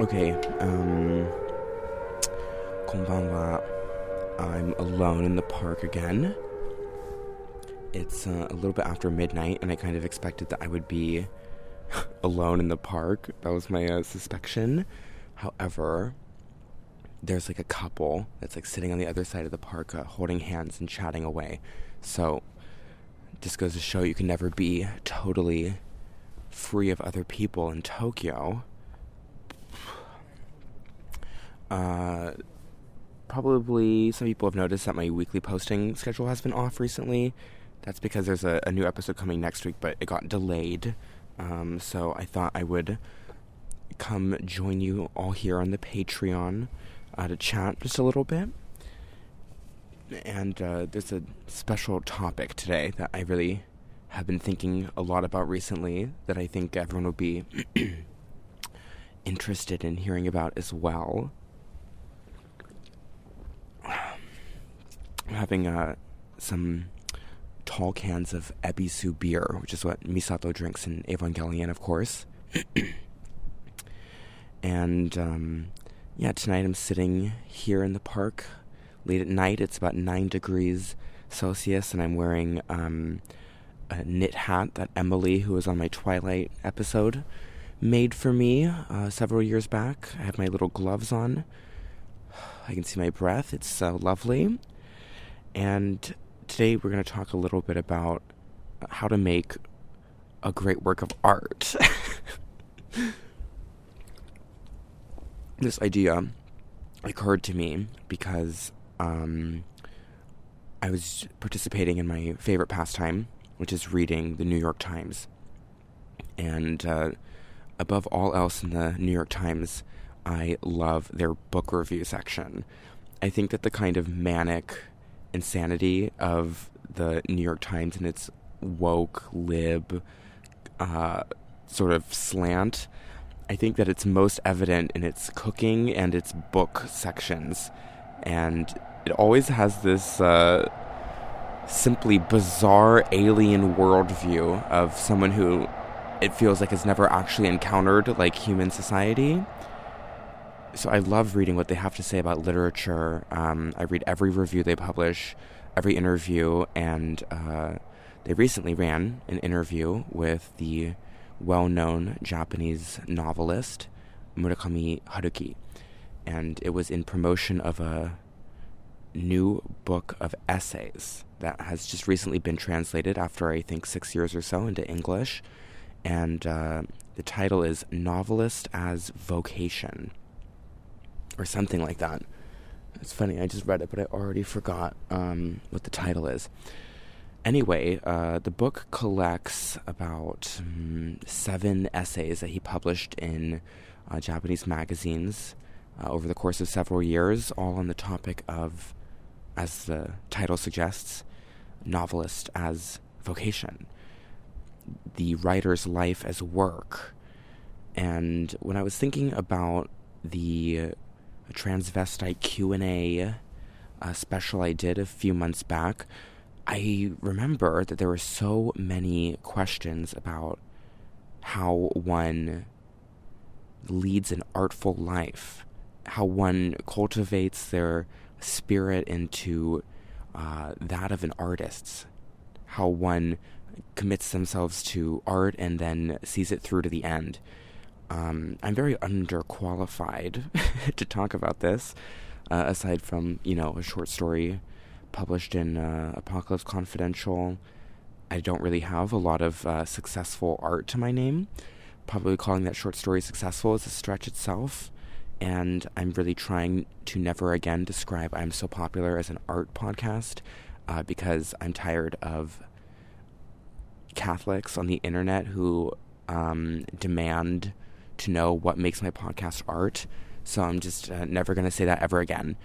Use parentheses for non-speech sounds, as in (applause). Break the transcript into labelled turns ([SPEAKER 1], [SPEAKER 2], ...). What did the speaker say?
[SPEAKER 1] Okay, um, konbanwa. I'm alone in the park again. It's uh, a little bit after midnight, and I kind of expected that I would be (laughs) alone in the park. That was my uh, suspicion. However, there's like a couple that's like sitting on the other side of the park, uh, holding hands and chatting away. So, just goes to show you can never be totally free of other people in Tokyo. Uh, probably some people have noticed that my weekly posting schedule has been off recently. That's because there's a, a new episode coming next week, but it got delayed. Um, so I thought I would come join you all here on the Patreon uh, to chat just a little bit. And uh, there's a special topic today that I really have been thinking a lot about recently that I think everyone will be (clears throat) interested in hearing about as well. I'm having uh, some tall cans of Ebisu beer, which is what Misato drinks in Evangelion, of course. (clears throat) and um, yeah, tonight I'm sitting here in the park late at night. It's about 9 degrees Celsius, and I'm wearing um, a knit hat that Emily, who was on my Twilight episode, made for me uh, several years back. I have my little gloves on. (sighs) I can see my breath. It's uh, lovely. And today we're going to talk a little bit about how to make a great work of art. (laughs) this idea occurred to me because um, I was participating in my favorite pastime, which is reading the New York Times. And uh, above all else in the New York Times, I love their book review section. I think that the kind of manic insanity of the New York Times and its woke, lib, uh, sort of slant. I think that it's most evident in its cooking and its book sections. And it always has this uh, simply bizarre alien worldview of someone who it feels like has never actually encountered like human society so I love reading what they have to say about literature. Um, I read every review they publish, every interview, and uh, they recently ran an interview with the well-known Japanese novelist Murakami Haruki, and it was in promotion of a new book of essays that has just recently been translated after I think six years or so into English, and uh, the title is "Novelist as Vocation." Or something like that. It's funny, I just read it, but I already forgot um, what the title is. Anyway, uh, the book collects about um, seven essays that he published in uh, Japanese magazines uh, over the course of several years, all on the topic of, as the title suggests, novelist as vocation, the writer's life as work. And when I was thinking about the a transvestite Q&A uh, special I did a few months back, I remember that there were so many questions about how one leads an artful life, how one cultivates their spirit into uh, that of an artist, how one commits themselves to art and then sees it through to the end. Um, I'm very underqualified (laughs) to talk about this, uh, aside from, you know, a short story published in uh, Apocalypse Confidential. I don't really have a lot of uh, successful art to my name. Probably calling that short story successful is a stretch itself. And I'm really trying to never again describe I'm So Popular as an art podcast uh, because I'm tired of Catholics on the internet who um, demand to know what makes my podcast art. So I'm just uh, never going to say that ever again.